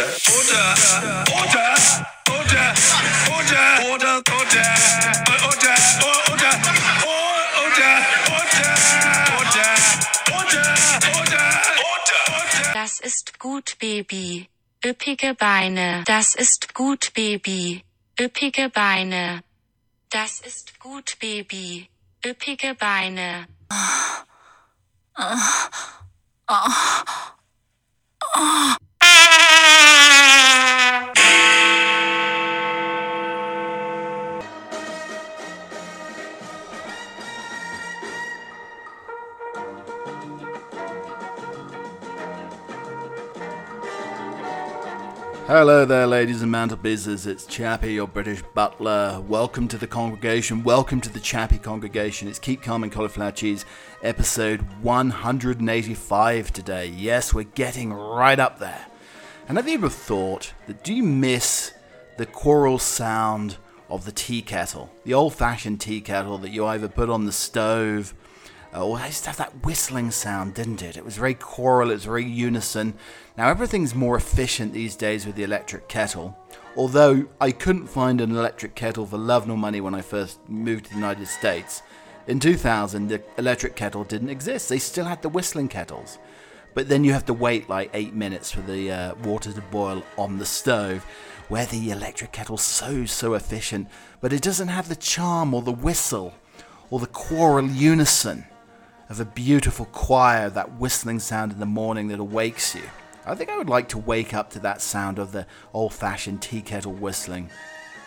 Oder, oder, oder, oder, oder, oder, oder, oder, oder, oder, oder, oder, oder, oder, oder, Das ist gut, Baby. Üppige Beine. Das ist gut, Baby. Üppige Beine. Das ist gut, Baby. Üppige Beine. Oh. Oh. Oh. Hello there, ladies and mantelpieces. It's Chappie, your British butler. Welcome to the congregation. Welcome to the Chappie congregation. It's Keep Calm and Cauliflower Cheese, episode 185 today. Yes, we're getting right up there. And have you ever thought that do you miss the choral sound of the tea kettle? The old fashioned tea kettle that you either put on the stove or it used to have that whistling sound, didn't it? It was very choral, it was very unison. Now, everything's more efficient these days with the electric kettle. Although I couldn't find an electric kettle for love nor money when I first moved to the United States. In 2000, the electric kettle didn't exist. They still had the whistling kettles. But then you have to wait like eight minutes for the uh, water to boil on the stove, where the electric kettle's so, so efficient, but it doesn't have the charm or the whistle or the choral unison of a beautiful choir, that whistling sound in the morning that awakes you. I think I would like to wake up to that sound of the old fashioned tea kettle whistling.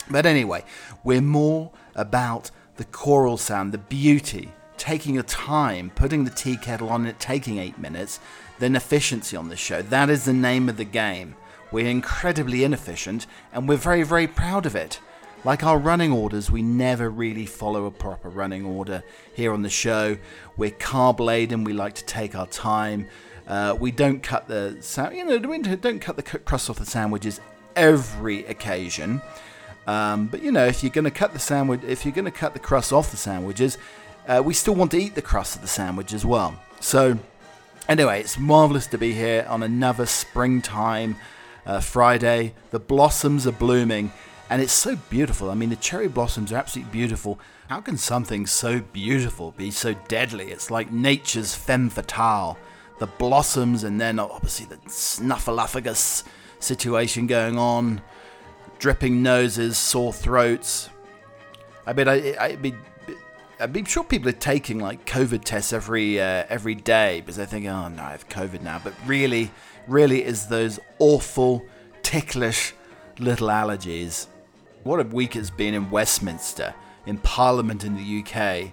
But anyway, we're more about the choral sound, the beauty, taking your time, putting the tea kettle on it, taking eight minutes, than efficiency on this show. That is the name of the game. We're incredibly inefficient, and we're very, very proud of it. Like our running orders, we never really follow a proper running order here on the show. We're carb laden, we like to take our time. Uh, we don't cut the you know don't cut the crust off the sandwiches every occasion. Um, but you know, if you're going to cut the sandwich, if you're going to cut the crust off the sandwiches, uh, we still want to eat the crust of the sandwich as well. So, anyway, it's marvelous to be here on another springtime uh, Friday. The blossoms are blooming, and it's so beautiful. I mean, the cherry blossoms are absolutely beautiful. How can something so beautiful be so deadly? It's like nature's femme fatale. The blossoms, and then obviously the snuffleupagus situation going on, dripping noses, sore throats. I mean, I, I mean, I'm sure people are taking like COVID tests every uh, every day because they think, oh no, I have COVID now. But really, really, is those awful, ticklish little allergies what a week it's been in Westminster, in Parliament in the UK.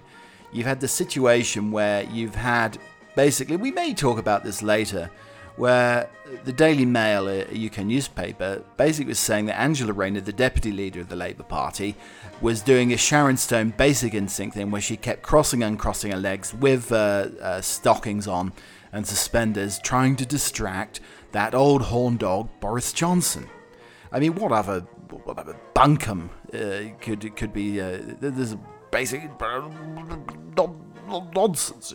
You've had the situation where you've had basically, we may talk about this later, where the Daily Mail, a UK newspaper, basically was saying that Angela Rayner, the deputy leader of the Labour Party, was doing a Sharon Stone basic instinct thing where she kept crossing and crossing her legs with uh, uh, stockings on and suspenders, trying to distract that old horn dog, Boris Johnson. I mean, what other bunkum uh, could could be? Uh, there's basic nonsense.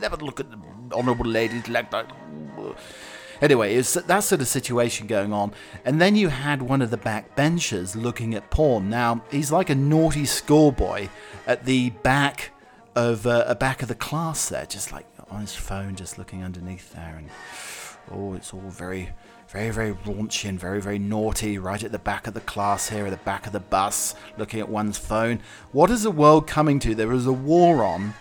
Never look at honourable ladies like that. Anyway, it's that sort of situation going on, and then you had one of the backbenchers looking at porn. Now he's like a naughty schoolboy at the back of uh, back of the class there, just like on his phone, just looking underneath there, and oh, it's all very very, very raunchy and very, very naughty, right at the back of the class here, at the back of the bus, looking at one's phone. What is the world coming to? There is a war on,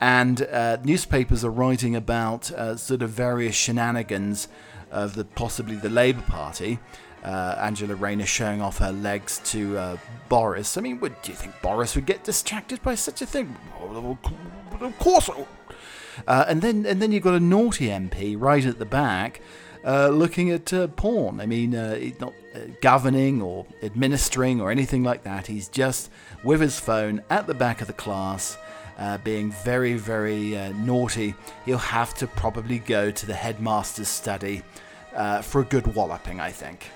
and uh, newspapers are writing about uh, sort of various shenanigans of the possibly the Labour Party. Uh, Angela Rayner showing off her legs to uh, Boris. I mean, would, do you think Boris would get distracted by such a thing? Of course. Uh, and then, and then you've got a naughty MP right at the back uh, looking at uh, porn. I mean, uh, he's not uh, governing or administering or anything like that. He's just with his phone at the back of the class, uh, being very, very uh, naughty. He'll have to probably go to the headmaster's study for a good walloping, I think.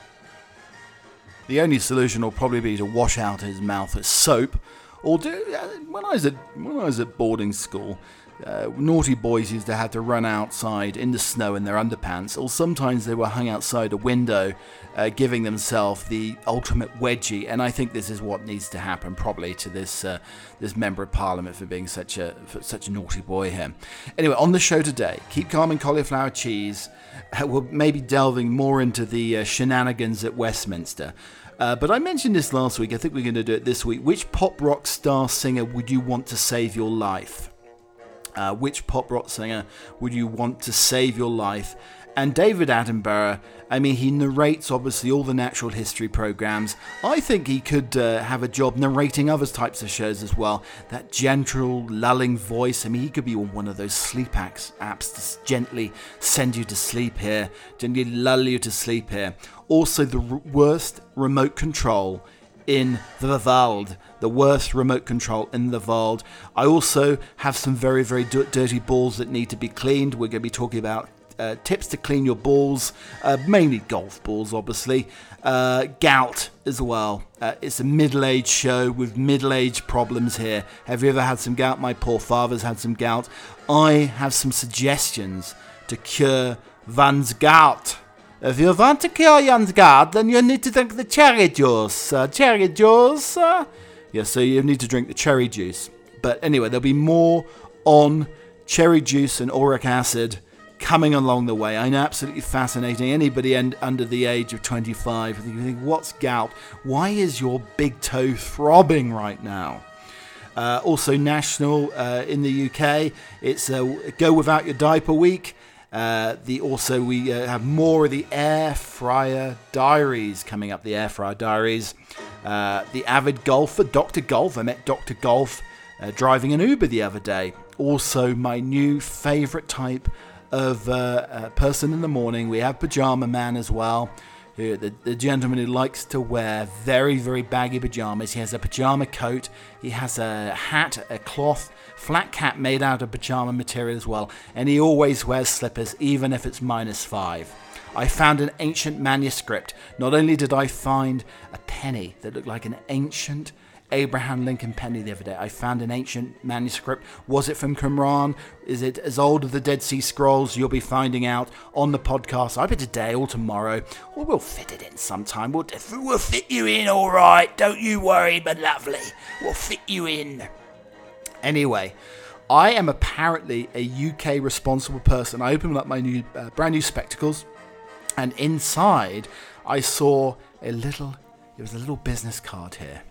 The only solution will probably be to wash out his mouth with soap, or do. when I was at when I was at boarding school, uh, naughty boys used to have to run outside in the snow in their underpants, or sometimes they were hung outside a window, uh, giving themselves the ultimate wedgie. And I think this is what needs to happen, probably to this uh, this member of parliament for being such a such a naughty boy here. Anyway, on the show today, keep calm and cauliflower cheese. Uh, we're maybe delving more into the uh, shenanigans at Westminster. Uh, but I mentioned this last week. I think we're going to do it this week. Which pop rock star singer would you want to save your life? Uh, which pop rock singer would you want to save your life? And David Attenborough, I mean, he narrates obviously all the natural history programs. I think he could uh, have a job narrating other types of shows as well. That gentle, lulling voice. I mean, he could be on one of those sleep apps, apps to gently send you to sleep here, gently lull you to sleep here. Also, the r- worst remote control in the world, the worst remote control in the world. I also have some very, very d- dirty balls that need to be cleaned. We're going to be talking about uh, tips to clean your balls, uh, mainly golf balls, obviously. Uh, gout as well. Uh, it's a middle aged show with middle aged problems here. Have you ever had some gout? My poor father's had some gout. I have some suggestions to cure Van's gout. If you want to cure Jan's guard, then you need to drink the cherry juice. Uh, cherry juice. Uh, yeah, so you need to drink the cherry juice. But anyway, there'll be more on cherry juice and uric acid coming along the way. I know, absolutely fascinating. Anybody under the age of 25, you think, what's gout? Why is your big toe throbbing right now? Uh, also, national uh, in the UK, it's uh, Go Without Your Diaper Week. Uh, the also we uh, have more of the air fryer diaries coming up. The air fryer diaries. Uh, the avid golfer, Dr. Golf. I met Dr. Golf uh, driving an Uber the other day. Also, my new favorite type of uh, person in the morning. We have Pajama Man as well. Who, the, the gentleman who likes to wear very, very baggy pajamas. He has a pajama coat, he has a hat, a cloth flat cap made out of pajama material as well, and he always wears slippers even if it's minus five. I found an ancient manuscript. Not only did I find a penny that looked like an ancient Abraham Lincoln penny the other day. I found an ancient manuscript. Was it from Qumran? Is it as old as the Dead Sea Scrolls? You'll be finding out on the podcast either today or tomorrow, or we'll fit it in sometime. We'll, we'll fit you in, all right. Don't you worry, but lovely. We'll fit you in. Anyway, I am apparently a UK responsible person. I opened up my new, uh, brand new spectacles, and inside I saw a little. It was a little business card here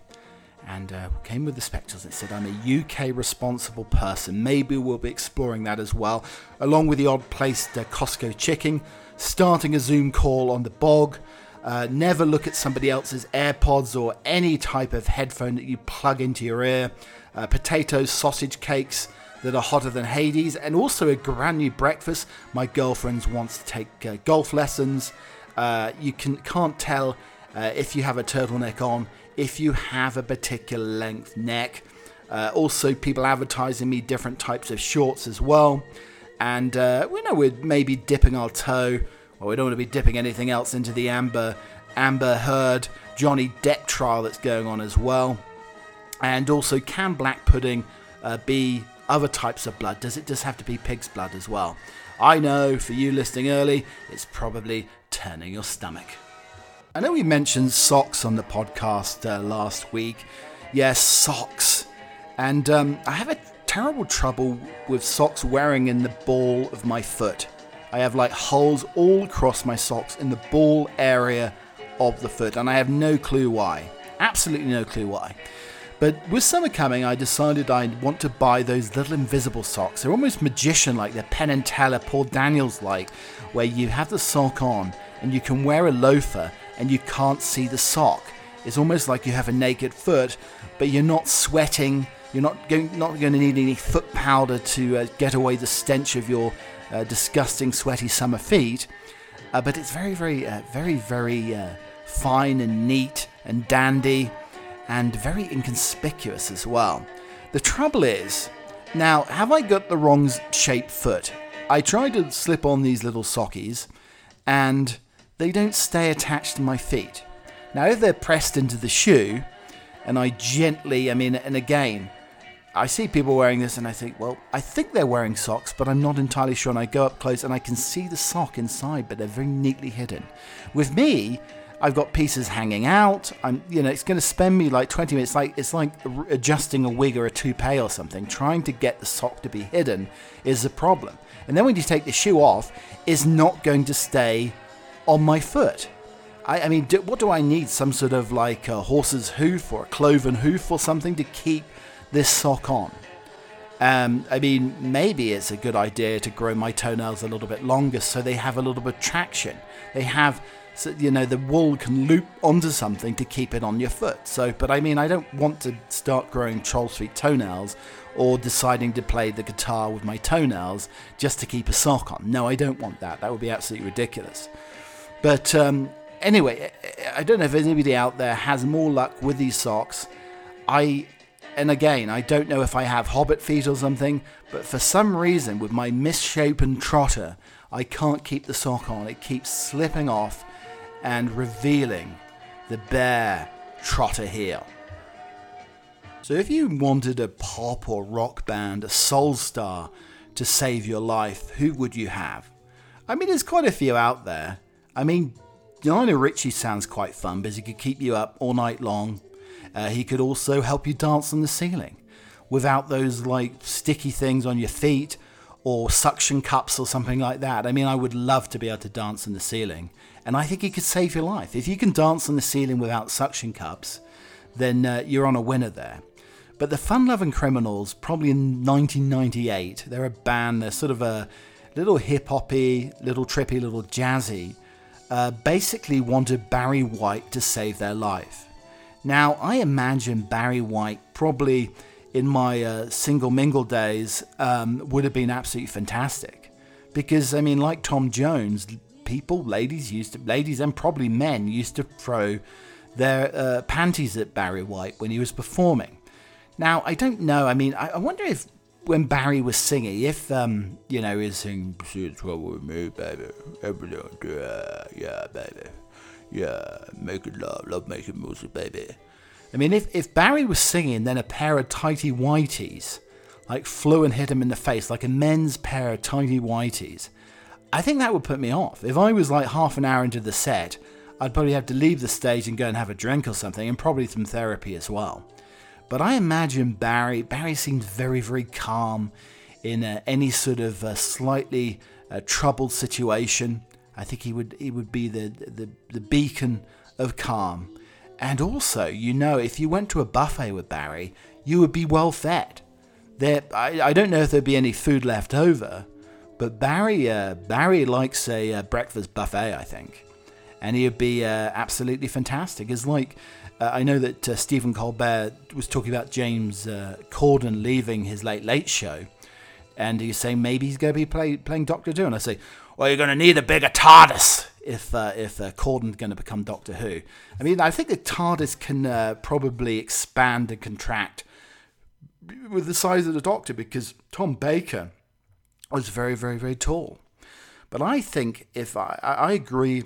and uh, came with the spectacles. It said, I'm a UK responsible person. Maybe we'll be exploring that as well, along with the odd placed uh, Costco chicken, starting a Zoom call on the bog. Uh, never look at somebody else's AirPods or any type of headphone that you plug into your ear. Uh, potatoes, sausage cakes that are hotter than Hades, and also a brand new breakfast. My girlfriend wants to take uh, golf lessons. Uh, you can, can't tell if you have a turtleneck on if you have a particular length neck. Uh, also, people advertising me different types of shorts as well. And uh, we know we're maybe dipping our toe, or we don't want to be dipping anything else into the Amber Amber Heard Johnny Depp trial that's going on as well. And also, can black pudding uh, be other types of blood? Does it just have to be pig's blood as well? I know for you listening early, it's probably turning your stomach. I know we mentioned socks on the podcast uh, last week. Yes, socks. And um, I have a terrible trouble with socks wearing in the ball of my foot. I have like holes all across my socks in the ball area of the foot, and I have no clue why. Absolutely no clue why. But with summer coming, I decided I want to buy those little invisible socks. They're almost magician like, they're Penn and Teller, Paul Daniels like, where you have the sock on and you can wear a loafer and you can't see the sock. It's almost like you have a naked foot, but you're not sweating. You're not going, not going to need any foot powder to uh, get away the stench of your uh, disgusting, sweaty summer feet. Uh, but it's very, very, uh, very, very uh, fine and neat and dandy, and very inconspicuous as well. The trouble is, now, have I got the wrong shaped foot? I tried to slip on these little sockies, and they don't stay attached to my feet. Now, if they're pressed into the shoe, and I gently, I mean, and again, I see people wearing this and I think, well, I think they're wearing socks, but I'm not entirely sure. And I go up close and I can see the sock inside, but they're very neatly hidden. With me, I've got pieces hanging out. I'm, you know, it's going to spend me like 20 minutes. Like it's like adjusting a wig or a toupee or something. Trying to get the sock to be hidden is a problem. And then when you take the shoe off, it's not going to stay on my foot. I, I mean, do, what do I need? Some sort of like a horse's hoof or a cloven hoof or something to keep this sock on? Um, I mean, maybe it's a good idea to grow my toenails a little bit longer so they have a little bit of traction. They have, you know, the wool can loop onto something to keep it on your foot. So, but I mean, I don't want to start growing troll feet toenails or deciding to play the guitar with my toenails just to keep a sock on. No, I don't want that. That would be absolutely ridiculous. But um, anyway, I don't know if anybody out there has more luck with these socks. I and again, I don't know if I have hobbit feet or something, but for some reason, with my misshapen trotter, I can't keep the sock on. It keeps slipping off and revealing the bare trotter heel. So, if you wanted a pop or rock band, a soul star, to save your life, who would you have? I mean, there's quite a few out there. I mean, Lionel Richie sounds quite fun because he could keep you up all night long, uh, he could also help you dance on the ceiling without those like sticky things on your feet or suction cups or something like that. I mean, I would love to be able to dance on the ceiling, and I think he could save your life. If you can dance on the ceiling without suction cups, then uh, you're on a winner there. But the Fun Loving Criminals, probably in 1998, they're a band, they're sort of a little hip hoppy, little trippy, little jazzy, uh, basically wanted Barry White to save their life. Now, I imagine Barry White probably in my uh, single mingle days um, would have been absolutely fantastic. Because, I mean, like Tom Jones, people, ladies used to, ladies and probably men used to throw their uh, panties at Barry White when he was performing. Now, I don't know. I mean, I, I wonder if when Barry was singing, if, um, you know, he's singing, trouble with me, baby, everything, yeah, baby yeah, making love, love making music, baby. I mean, if, if Barry was singing, then a pair of tighty whities like flew and hit him in the face, like a men's pair of tighty whities, I think that would put me off. If I was like half an hour into the set, I'd probably have to leave the stage and go and have a drink or something, and probably some therapy as well. But I imagine Barry, Barry seems very, very calm in uh, any sort of uh, slightly uh, troubled situation. I think he would he would be the, the, the beacon of calm. And also, you know, if you went to a buffet with Barry, you would be well fed. There, I, I don't know if there'd be any food left over, but Barry uh, Barry likes a uh, breakfast buffet, I think, and he would be uh, absolutely fantastic. It's like uh, I know that uh, Stephen Colbert was talking about James uh, Corden leaving his Late Late Show, and he's saying maybe he's going to be play, playing Doctor Who, and I say, well, you're going to need a bigger TARDIS if uh, if uh, Corden's going to become Doctor Who. I mean, I think the TARDIS can uh, probably expand and contract with the size of the Doctor because Tom Baker was very, very, very tall. But I think if I, I agree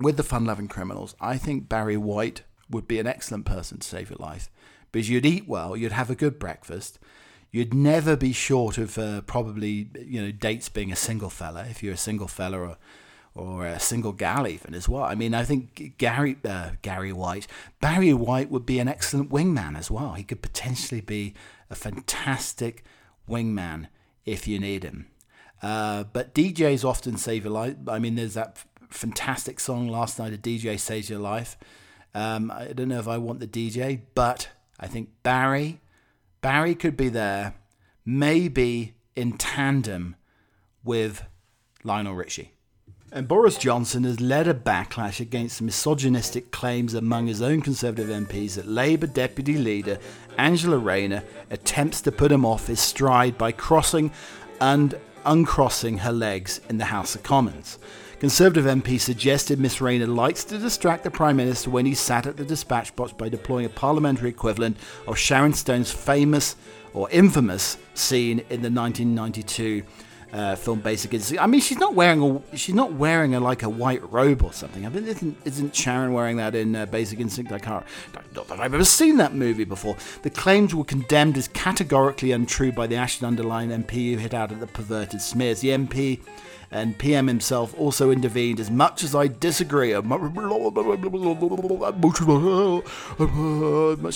with the fun-loving criminals, I think Barry White would be an excellent person to save your life because you'd eat well, you'd have a good breakfast, you'd never be short of uh, probably you know dates being a single fella if you're a single fella or or a single gal even as well. I mean, I think Gary uh, Gary White, Barry White would be an excellent wingman as well. He could potentially be a fantastic wingman if you need him. Uh, but DJs often save your life. I mean, there's that fantastic song last night. A DJ saves your life. Um, I don't know if I want the DJ, but I think Barry Barry could be there, maybe in tandem with Lionel Richie. And Boris Johnson has led a backlash against misogynistic claims among his own Conservative MPs that Labour Deputy Leader Angela Rayner attempts to put him off his stride by crossing and uncrossing her legs in the House of Commons. Conservative MP suggested Miss Rayner likes to distract the Prime Minister when he sat at the dispatch box by deploying a parliamentary equivalent of Sharon Stone's famous or infamous scene in the 1992 uh, film Basic Instinct. I mean, she's not wearing a she's not wearing a like a white robe or something. I mean, isn't, isn't Sharon wearing that in uh, Basic Instinct? I can't. Not that I've ever seen that movie before. The claims were condemned as categorically untrue by the Ashton-under-Lyne MP who hit out at the perverted smears. The MP and PM himself also intervened as much as I disagree. as Much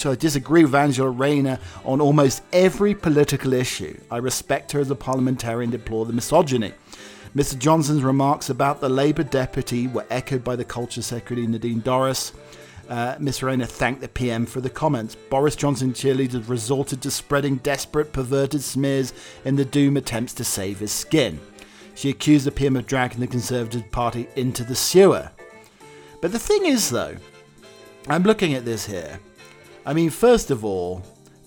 as I disagree with Angela Rayner on almost every political issue. I respect her as a parliamentarian, deplore the misogyny. Mr. Johnson's remarks about the Labour deputy were echoed by the Culture Secretary Nadine Dorries. Uh, Ms. Rayner thanked the PM for the comments. Boris Johnson cheerleaders resorted to spreading desperate, perverted smears in the doom attempts to save his skin. She accused the PM of dragging the Conservative Party into the sewer. But the thing is, though, I'm looking at this here. I mean, first of all,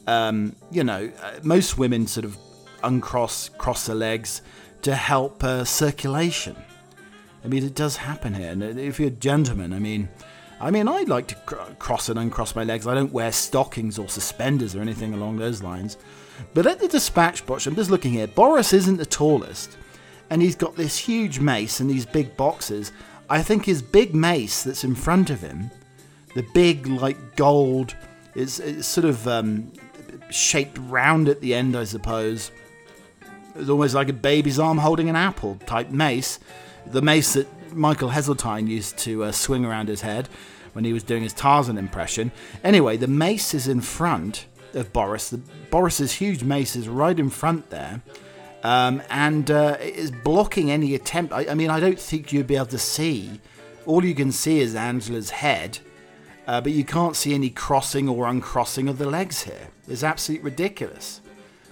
um, you know, uh, most women sort of uncross cross their legs to help uh, circulation. I mean, it does happen here. And if you're a gentleman, I mean, I mean, I like to cr- cross and uncross my legs. I don't wear stockings or suspenders or anything along those lines. But at the dispatch box, I'm just looking here. Boris isn't the tallest, and he's got this huge mace and these big boxes. I think his big mace that's in front of him, the big like gold, is, is sort of um, shaped round at the end, I suppose. It's almost like a baby's arm holding an apple type mace. The mace that Michael Heseltine used to uh, swing around his head when he was doing his Tarzan impression. Anyway, the mace is in front of Boris. The, Boris's huge mace is right in front there um, and uh, it is blocking any attempt. I, I, mean, I don't think you'd be able to see. All you can see is Angela's head, uh, but you can't see any crossing or uncrossing of the legs here. It's absolutely ridiculous.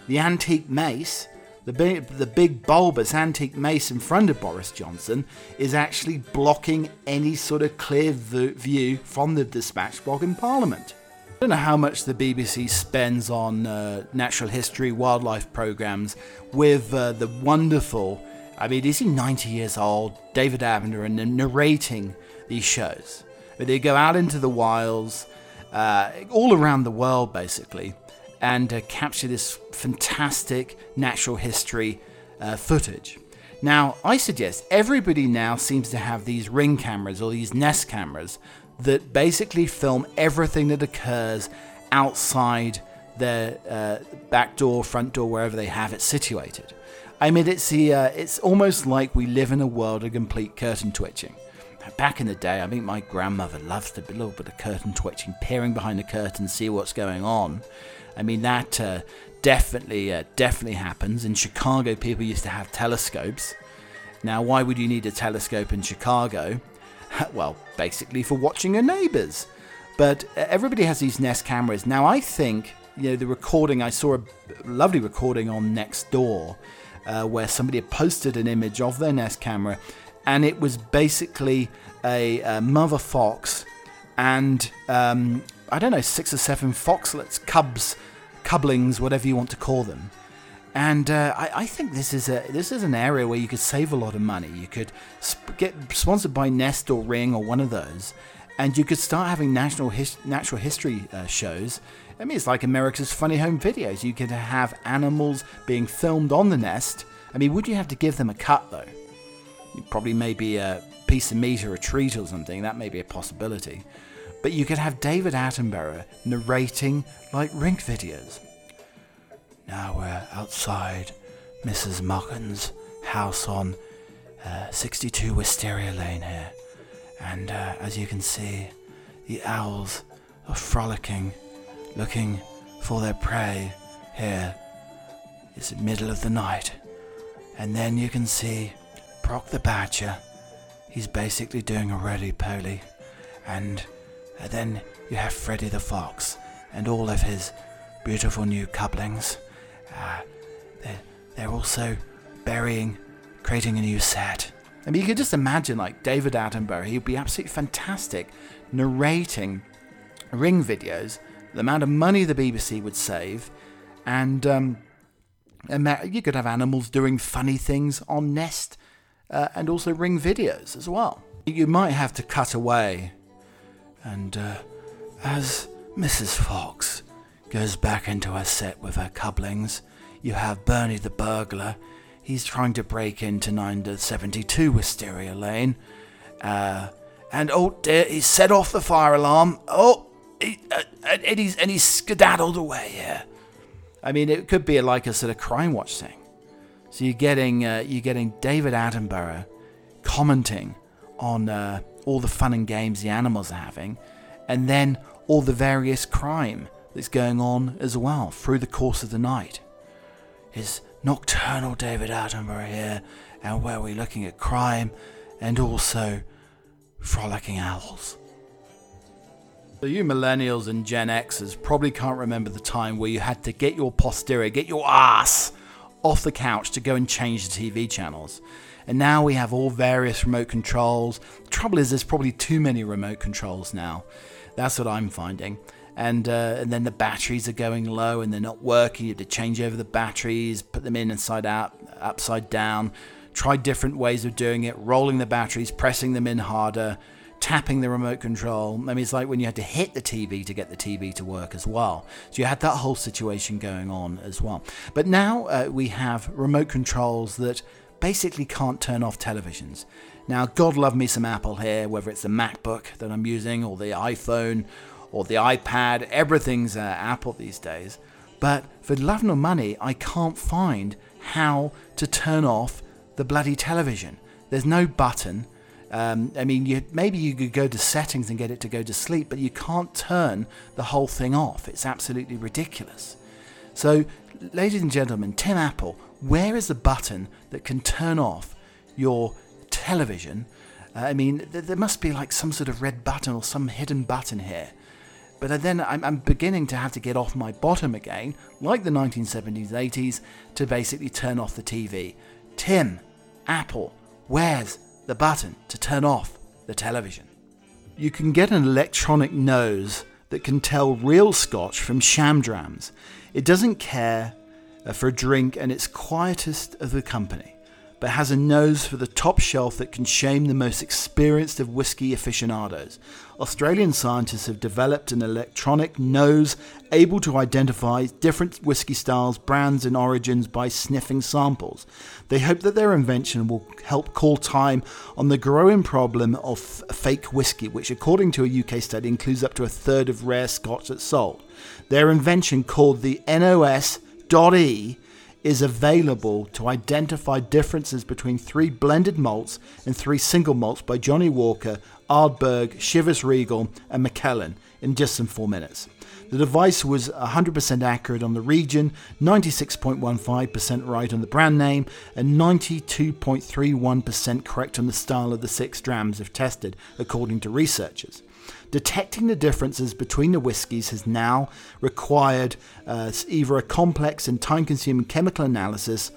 The antique mace, the big, the big bulbous antique mace in front of Boris Johnson, is actually blocking any sort of clear view from the dispatch block in Parliament. I don't know how much the BBC spends on uh, natural history wildlife programs with uh, the wonderful, I mean, is he 90 years old? David Attenborough and narrating these shows. But they go out into the wilds, uh, all around the world basically, and uh, capture this fantastic natural history uh, footage. Now, I suggest everybody now seems to have these ring cameras or these Nest cameras that basically film everything that occurs outside their uh, back door, front door, wherever they have it situated. I mean, it's the uh, it's almost like we live in a world of complete curtain twitching. Back in the day, I think my grandmother loved a little bit of curtain twitching, peering behind the curtain, see what's going on. I mean, that uh, definitely uh, definitely happens. In Chicago, people used to have telescopes. Now, why would you need a telescope in Chicago? well, basically for watching your neighbours. But uh, everybody has these Nest cameras. Now, I think, you know, the recording, I saw a lovely recording on Nextdoor uh, where somebody had posted an image of their Nest camera, and it was basically a, a mother fox and, um, I don't know, six or seven foxlets, cubs, cublings, whatever you want to call them. And uh, I, I, think this is a this is an area where you could save a lot of money. You could sp- get sponsored by Nest or Ring or one of those, and you could start having national his- natural history uh, shows. I mean, it's like America's Funny Home Videos. You could have animals being filmed on the nest. I mean, would you have to give them a cut though? Probably maybe a piece of meat or a treat or something. That may be a possibility. But you could have David Attenborough narrating like Ring videos. Now we're outside Mrs. Mucken's house on uh, 62 Wisteria Lane here, and uh, as you can see, the owls are frolicking, looking for their prey here. It's the middle of the night, and then you can see Brock the Badger. He's basically doing a roly poly, and uh, then you have Freddy the Fox and all of his beautiful new couplings. Uh, they're, they're also burying, creating a new set. I mean, you could just imagine, like, David Attenborough, he'd be absolutely fantastic narrating ring videos, the amount of money the BBC would save, and, um, you could have animals doing funny things on Nest uh, and also ring videos as well. You might have to cut away, and uh, as Mrs. Fox goes back into her set with her couplings. You have Bernie the burglar. He's trying to break into 972 Wisteria Lane. Uh, and oh dear, he set off the fire alarm. Oh, he, uh, and he's and he's skedaddled away. Yeah, I mean it could be like a sort of crime watch thing. So you're getting uh, you're getting David Attenborough commenting on uh, all the fun and games the animals are having, and then all the various crime that's going on as well through the course of the night. Is nocturnal David Attenborough here, and where we're looking at crime and also frolicking owls. So you millennials and Gen Xers probably can't remember the time where you had to get your posterior, get your ass off the couch to go and change the TV channels. And now we have all various remote controls. The trouble is, there's probably too many remote controls now. That's what I'm finding. And, uh, and then the batteries are going low and they're not working. You have to change over the batteries, put them in inside out, upside down, try different ways of doing it, rolling the batteries, pressing them in harder, tapping the remote control. I mean, it's like when you had to hit the TV to get the TV to work as well. So you had that whole situation going on as well. But now uh, we have remote controls that basically can't turn off televisions. Now, God love me some Apple here, whether it's the MacBook that I'm using or the iPhone or the iPad, everything's uh, Apple these days. But for love nor money, I can't find how to turn off the bloody television. There's no button. Um, I mean, you, maybe you could go to settings and get it to go to sleep, but you can't turn the whole thing off. It's absolutely ridiculous. So, ladies and gentlemen, Tim Apple, where is the button that can turn off your television? Uh, I mean, th- there must be like some sort of red button or some hidden button here. But then I'm, I'm, beginning to have to get off my bottom again, like the 1970s, 80s, to basically turn off the TV. Tim, Apple, where's the button to turn off the television. You can get an electronic nose that can tell real scotch from shamdrams. It doesn't care uh, for a drink and it's quietest of the company but has a nose for the top shelf that can shame the most experienced of whiskey aficionados. Australian scientists have developed an electronic nose able to identify different whiskey styles, brands, and origins by sniffing samples. They hope that their invention will help call time on the growing problem of fake whiskey, which, according to a UK study, includes up to a third of rare scotch that's sold. Their invention, called the NOS.E, is available to identify differences between three blended malts and three single malts by Johnnie Walker, Ardbeg, Chivas Regal, and Macallan in just some four minutes. The device was 100% accurate on the region, 96.15% right on the brand name, and 92.31% correct on the style of the six drams if tested, according to researchers. Detecting the differences between the whiskies has now required uh, either a complex and time consuming chemical analysis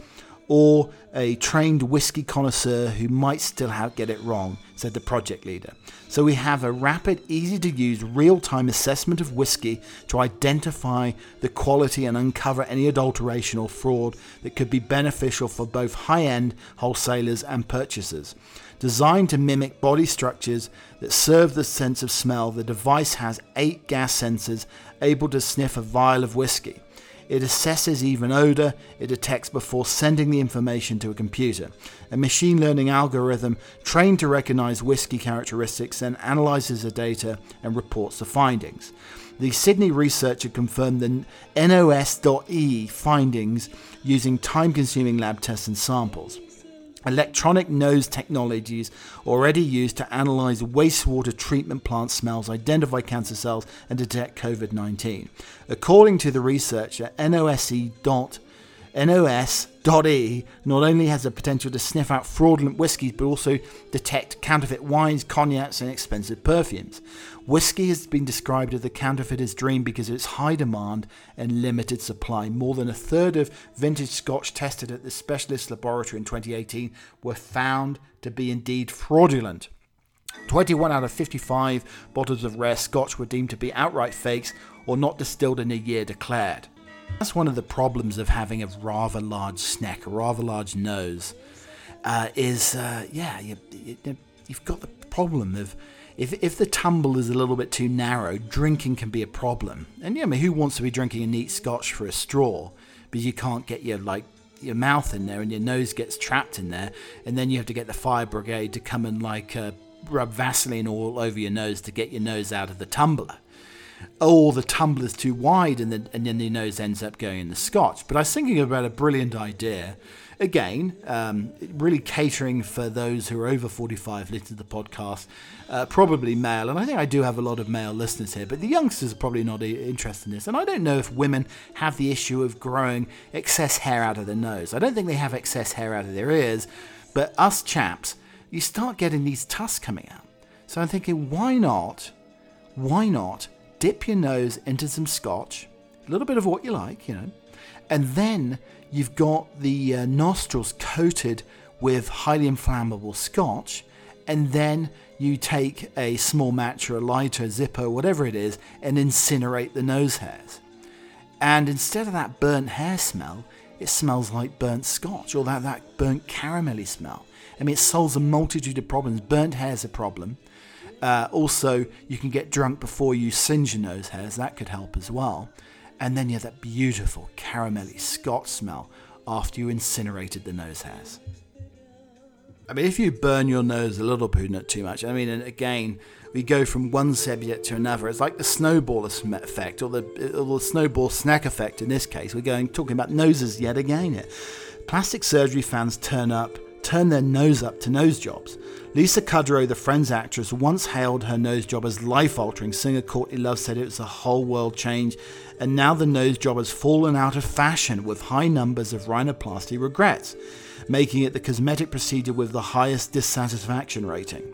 or a trained whiskey connoisseur who might still have, get it wrong, said the project leader. So we have a rapid, easy to use, real time assessment of whiskey to identify the quality and uncover any adulteration or fraud that could be beneficial for both high end wholesalers and purchasers. Designed to mimic body structures that serve the sense of smell, the device has eight gas sensors able to sniff a vial of whiskey. It assesses even odor it detects before sending the information to a computer. A machine learning algorithm trained to recognize whiskey characteristics then analyzes the data and reports the findings. The Sydney researcher confirmed the NOS.E findings using time consuming lab tests and samples. Electronic nose technologies already used to analyze wastewater treatment plant smells, identify cancer cells, and detect COVID 19. According to the researcher, NOSE dot NOS.E not only has the potential to sniff out fraudulent whiskies but also detect counterfeit wines, cognacs, and expensive perfumes. Whiskey has been described as the counterfeiter's dream because of its high demand and limited supply. More than a third of vintage scotch tested at the specialist laboratory in 2018 were found to be indeed fraudulent. 21 out of 55 bottles of rare scotch were deemed to be outright fakes or not distilled in a year declared. That's one of the problems of having a rather large snack, a rather large nose, uh, is uh, yeah, you, you, you've got the problem of if, if the tumble is a little bit too narrow, drinking can be a problem. And yeah, I mean, who wants to be drinking a neat scotch for a straw, but you can't get your like your mouth in there and your nose gets trapped in there, and then you have to get the fire brigade to come and like uh, rub Vaseline all over your nose to get your nose out of the tumbler. Or the tumbler's too wide and then, and then your nose ends up going in the scotch. But I was thinking about a brilliant idea. Again, um, really catering for those who are over 45 listening to the podcast, uh, probably male. And I think I do have a lot of male listeners here, but the youngsters are probably not interested in this. And I don't know if women have the issue of growing excess hair out of their nose. I don't think they have excess hair out of their ears, but us chaps, you start getting these tusks coming out. So I'm thinking, why not? Why not dip your nose into some scotch, a little bit of what you like, you know, and then you've got the uh, nostrils coated with highly inflammable scotch, and then you take a small match or a lighter, a Zippo, whatever it is, and incinerate the nose hairs. And instead of that burnt hair smell, it smells like burnt scotch or that, that burnt caramelly smell. I mean, it solves a multitude of problems. Burnt hair is a problem. Uh, also, you can get drunk before you singe your nose hairs. That could help as well. And then you have that beautiful caramelly Scotch smell after you incinerated the nose hairs. I mean, if you burn your nose a little bit, not too much. I mean, and again, we go from one subject to another. It's like the snowball effect, or the, or the snowball snack effect. In this case, we're going talking about noses yet again. Plastic surgery fans turn up, turn their nose up to nose jobs. Lisa Kudrow, the Friends actress, once hailed her nose job as life altering. Singer Courtney Love said it was a whole world change, and now the nose job has fallen out of fashion with high numbers of rhinoplasty regrets, making it the cosmetic procedure with the highest dissatisfaction rating.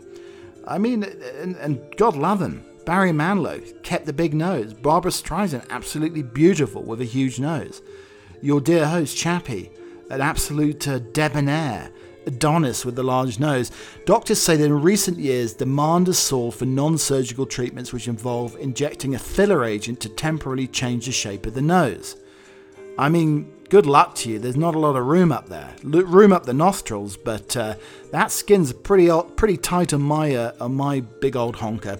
I mean, and, and God love him. Barry Manilow kept the big nose. Barbra Streisand, absolutely beautiful with a huge nose. Your dear host, Chappie, an absolute uh, debonair Adonis with the large nose. Doctors say that in recent years, demand has soared for non surgical treatments which involve injecting a filler agent to temporarily change the shape of the nose. I mean, good luck to you. There's not a lot of room up there. room up the nostrils, but uh, that skin's pretty pretty tight on my uh, on my big old honker.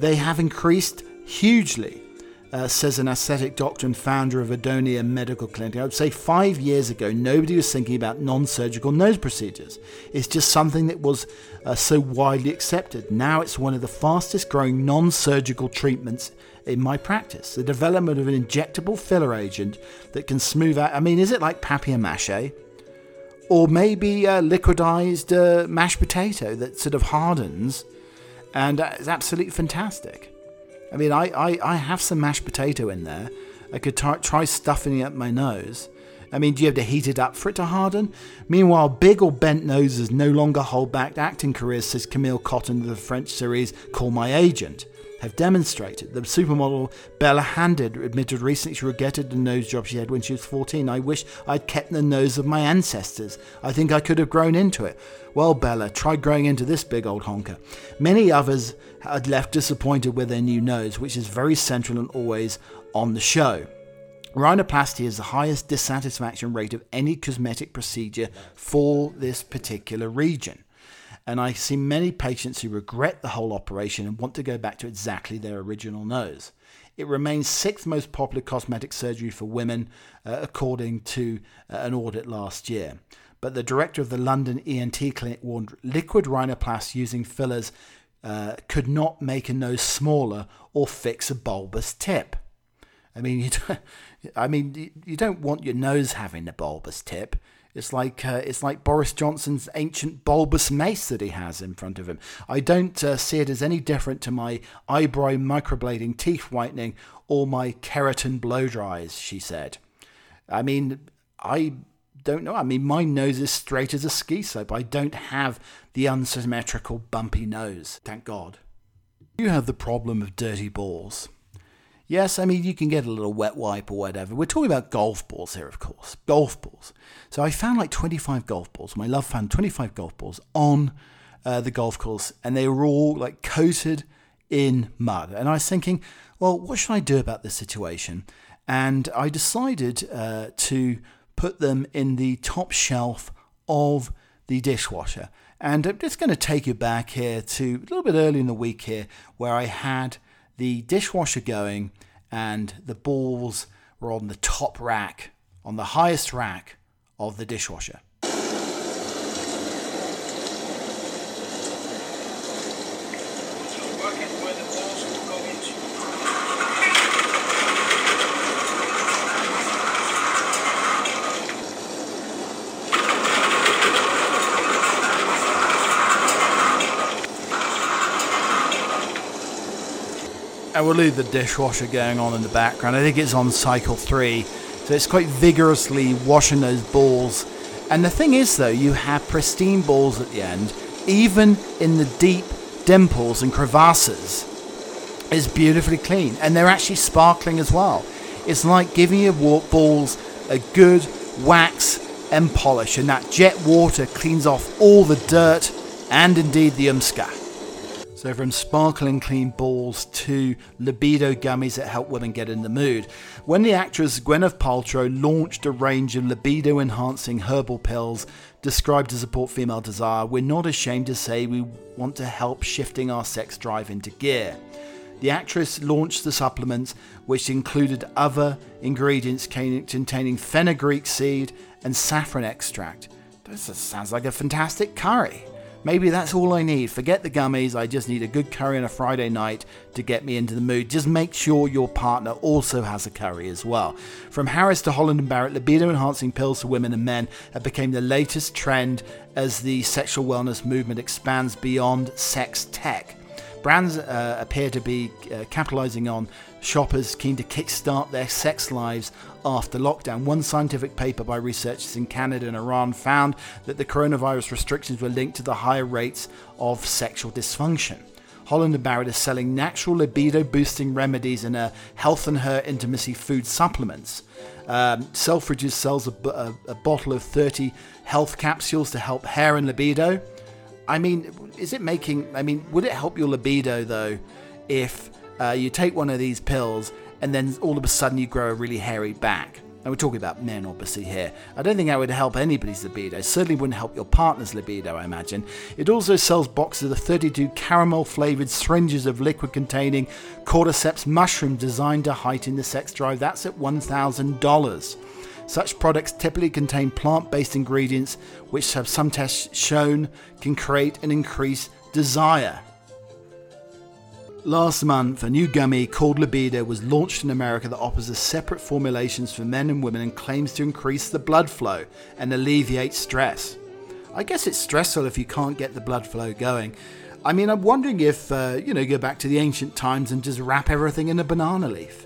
They have increased hugely uh, says an aesthetic doctor and founder of Adonia Medical Clinic. I would say five years ago, nobody was thinking about non surgical nose procedures. It's just something that was uh, so widely accepted. Now it's one of the fastest growing non surgical treatments in my practice. The development of an injectable filler agent that can smooth out. I mean, is it like papier mache? Or maybe a liquidized uh, mashed potato that sort of hardens and uh, is absolutely fantastic. I mean, I, I, I have some mashed potato in there. I could t- try stuffing it up my nose. I mean, do you have to heat it up for it to harden? Meanwhile, big or bent noses no longer hold back acting careers, says Camille Cottin of the French series Call My Agent have demonstrated. The supermodel Bella Hadid admitted recently she regretted the nose job she had when she was 14. I wish I'd kept the nose of my ancestors. I think I could have grown into it. Well, Bella, try growing into this big old honker. Many others had left disappointed with their new nose, which is very central and always on the show. Rhinoplasty is the highest dissatisfaction rate of any cosmetic procedure for this particular region and I see many patients who regret the whole operation and want to go back to exactly their original nose. It remains sixth most popular cosmetic surgery for women, uh, according to uh, an audit last year. But the director of the London ENT clinic warned liquid rhinoplasty using fillers uh, could not make a nose smaller or fix a bulbous tip. I mean, I mean, you don't want your nose having a bulbous tip. It's like uh, it's like Boris Johnson's ancient bulbous mace that he has in front of him. I don't uh, see it as any different to my eyebrow microblading, teeth whitening, or my keratin blow dries. She said. I mean, I don't know. I mean, my nose is straight as a ski slope. I don't have the unsymmetrical bumpy nose. Thank God. You have the problem of dirty balls. Yes, I mean, you can get a little wet wipe or whatever. We're talking about golf balls here, of course. Golf balls. So I found like 25 golf balls. My love found 25 golf balls on uh, the golf course, and they were all like coated in mud. And I was thinking, well, what should I do about this situation? And I decided uh, to put them in the top shelf of the dishwasher. And I'm just going to take you back here to a little bit early in the week here where I had the dishwasher going and the balls were on the top rack, on the highest rack of the dishwasher. We'll leave the dishwasher going on in the background. I think it's on cycle three. So it's quite vigorously washing those balls. And the thing is, though, you have pristine balls at the end, even in the deep dimples and crevasses. It's beautifully clean. And they're actually sparkling as well. It's like giving your balls a good wax and polish, and that jet water cleans off all the dirt and indeed the umska. So, from sparkling clean balls to libido gummies that help women get in the mood. When the actress Gwyneth Paltrow launched a range of libido enhancing herbal pills described to support female desire, we're not ashamed to say we want to help shifting our sex drive into gear. The actress launched the supplements, which included other ingredients containing fenugreek seed and saffron extract. This sounds like a fantastic curry. Maybe that's all I need. Forget the gummies. I just need a good curry on a Friday night to get me into the mood. Just make sure your partner also has a curry as well. From Harrods to Holland and Barrett, libido enhancing pills for women and men have become the latest trend as the sexual wellness movement expands beyond sex tech. Brands uh, appear to be uh, capitalizing on shoppers keen to kickstart their sex lives after lockdown. One scientific paper by researchers in Canada and Iran found that the coronavirus restrictions were linked to the higher rates of sexual dysfunction. Holland and Barrett is selling natural libido boosting remedies in a health and her intimacy food supplements. Um, Selfridges sells a, a, a bottle of 30 health capsules to help hair and libido. I mean, is it making? I mean, would it help your libido though if uh, you take one of these pills and then all of a sudden you grow a really hairy back? And we're talking about men, obviously, here. I don't think that would help anybody's libido. Certainly wouldn't help your partner's libido, I imagine. It also sells boxes of 32 caramel flavored syringes of liquid containing cordyceps mushroom designed to heighten the sex drive. That's at $1,000. Such products typically contain plant based ingredients, which have some tests shown can create and increase desire. Last month, a new gummy called Libido was launched in America that offers a separate formulations for men and women and claims to increase the blood flow and alleviate stress. I guess it's stressful if you can't get the blood flow going. I mean, I'm wondering if, uh, you know, go back to the ancient times and just wrap everything in a banana leaf.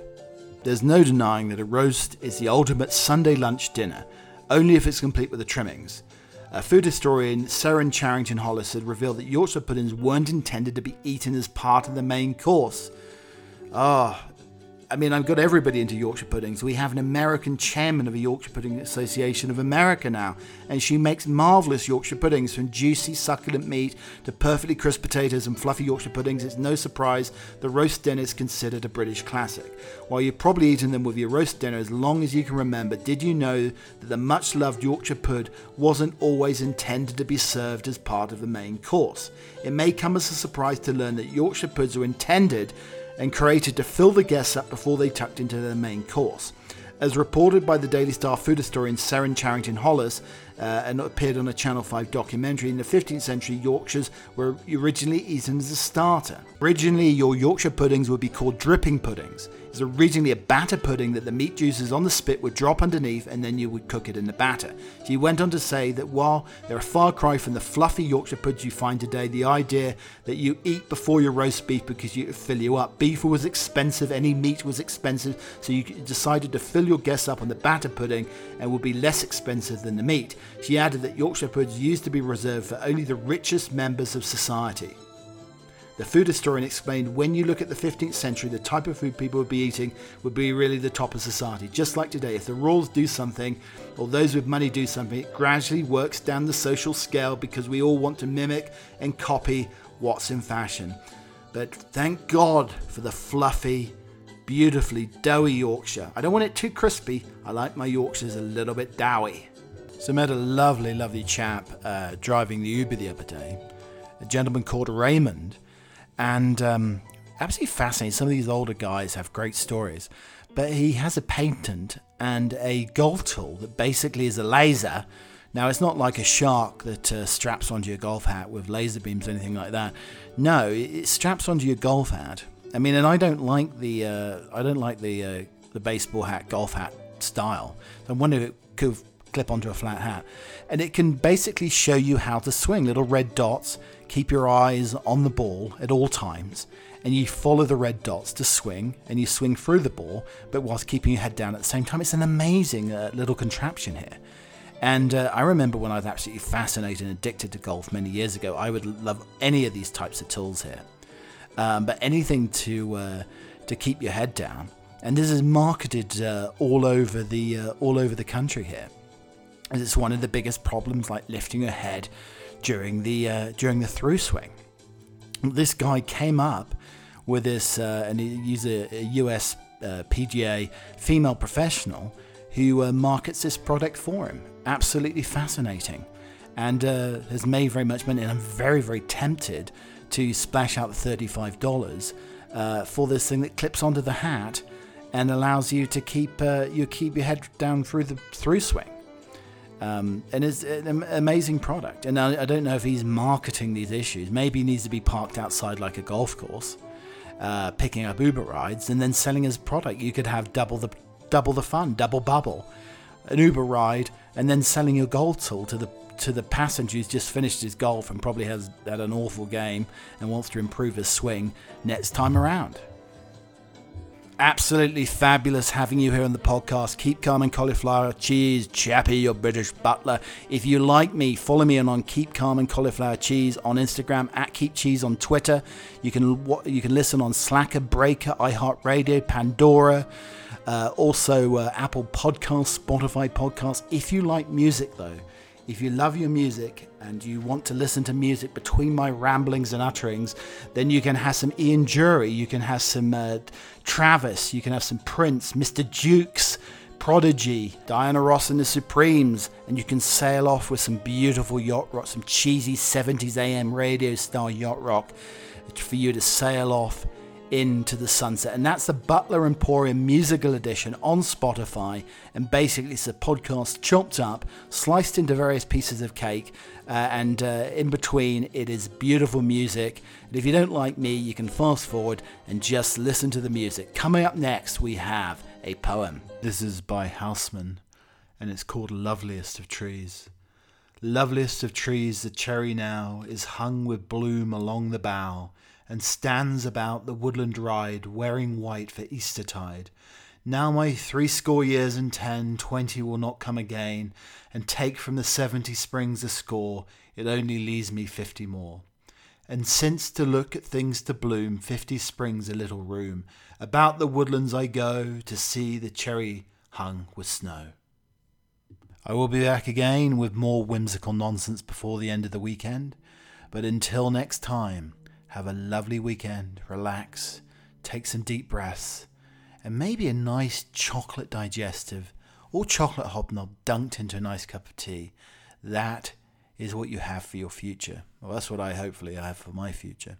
There's no denying that a roast is the ultimate Sunday lunch dinner, only if it's complete with the trimmings. A food historian, Seren Charrington Hollins, had revealed that Yorkshire puddings weren't intended to be eaten as part of the main course. Ah, I mean, I've got everybody into Yorkshire puddings. We have an American chairman of the Yorkshire Pudding Association of America now, and she makes marvelous Yorkshire puddings from juicy, succulent meat to perfectly crisp potatoes and fluffy Yorkshire puddings. It's no surprise the roast dinner is considered a British classic. While you've probably eaten them with your roast dinner as long as you can remember, did you know that the much loved Yorkshire pud wasn't always intended to be served as part of the main course? It may come as a surprise to learn that Yorkshire puds are intended and created to fill the guests up before they tucked into their main course. As reported by the Daily Star food historian Seren Charrington Hollins, uh, and appeared on a Channel 5 documentary, in the 15th century, Yorkshires were originally eaten as a starter. Originally, your Yorkshire puddings would be called dripping puddings. Originally a batter pudding that the meat juices on the spit would drop underneath and then you would cook it in the batter. She went on to say that while they're a far cry from the fluffy Yorkshire puds you find today, the idea that you eat before your roast beef because you fill you up. Beef was expensive, any meat was expensive, so you decided to fill your guests up on the batter pudding and would be less expensive than the meat. She added that Yorkshire puds used to be reserved for only the richest members of society. The food historian explained when you look at the 15th century, the type of food people would be eating would be really the top of society. Just like today, if the royals do something or those with money do something, it gradually works down the social scale because we all want to mimic and copy what's in fashion. But thank God for the fluffy, beautifully doughy Yorkshire. I don't want it too crispy. I like my Yorkshires a little bit doughy. So I met a lovely, lovely chap uh, driving the Uber the other day, a gentleman called Raymond and um, absolutely fascinating. Some of these older guys have great stories. but he has a patent and a golf tool that basically is a laser. Now, it's not like a shark that uh, straps onto your golf hat with laser beams or anything like that. No, it, straps onto your golf hat. I mean, and I don't like the uh, I don't like the uh, the baseball hat golf hat style. I wonder if it could clip onto a flat hat, and it can basically show you how to swing. Little red dots. Keep your eyes on the ball at all times, and you follow the red dots to swing, and you swing through the ball, but whilst keeping your head down at the same time. It's an amazing uh, little contraption here. And uh, I remember when I was absolutely fascinated and addicted to golf many years ago, I would love any of these types of tools here. Um, but anything to uh, to keep your head down. And this is marketed uh, all over the uh, all over the country here. And it's one of the biggest problems, like lifting your head during the uh, during the through swing. This guy came up with this, uh, and he used a, a US PGA female professional who markets this product for him absolutely fascinating and uh, has made very much money. And I'm very, very tempted to splash out the $35 uh, for this thing that clips onto the hat and allows you to keep uh, you keep your head down through the through swing. Um, and it's an amazing product. And I, I, don't know if he's marketing these issues. Maybe he needs to be parked outside like a golf course, uh, picking up Uber rides and then selling his product. You could have double the double the fun, double bubble, an Uber ride and then selling your golf tool to the to the passenger who's just finished his golf and probably has had an awful game and wants to improve his swing next time around. Absolutely fabulous having you here on the podcast. Keep calm and cauliflower cheese, Chappie, your British butler. If you like me, follow me on Keep Calm and Cauliflower Cheese on Instagram, at Keep Cheese on Twitter. You can you can listen on Slacker, Breaker, iHeartRadio, Pandora. Uh, also, uh, Apple Podcasts, Spotify Podcasts. If you like music, though, if you love your music and you want to listen to music between my ramblings and utterings, then you can have some Ian Dury, you can have some uh, Travis, you can have some Prince, Mr. Dukes, Prodigy, Diana Ross and the Supremes, and you can sail off with some beautiful yacht rock, some cheesy 70s AM radio style yacht rock for you to sail off into the sunset. And that's the Butler Emporium Musical Edition on Spotify. And basically, it's a podcast chopped up, sliced into various pieces of cake. Uh, and uh, in between, it is beautiful music. And if you don't like me, you can fast forward and just listen to the music. Coming up next, we have a poem. This is by Housman, and it's called Loveliest of Trees. Loveliest of trees, the cherry now is hung with bloom along the bough and stands about the woodland ride, wearing white for Eastertide. Now my threescore years and ten, twenty will not come again, and take from the seventy springs a score, it only leaves me fifty more. And since to look at things to bloom, fifty springs a little room, about the woodlands I go to see the cherry hung with snow. I will be back again with more whimsical nonsense before the end of the weekend, but until next time, have a lovely weekend, relax, take some deep breaths, and maybe a nice chocolate digestive or chocolate hobnob dunked into a nice cup of tea. That is what you have for your future. Well, that's what I hopefully have for my future.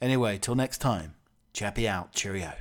Anyway, till next time, chappy out, cheerio.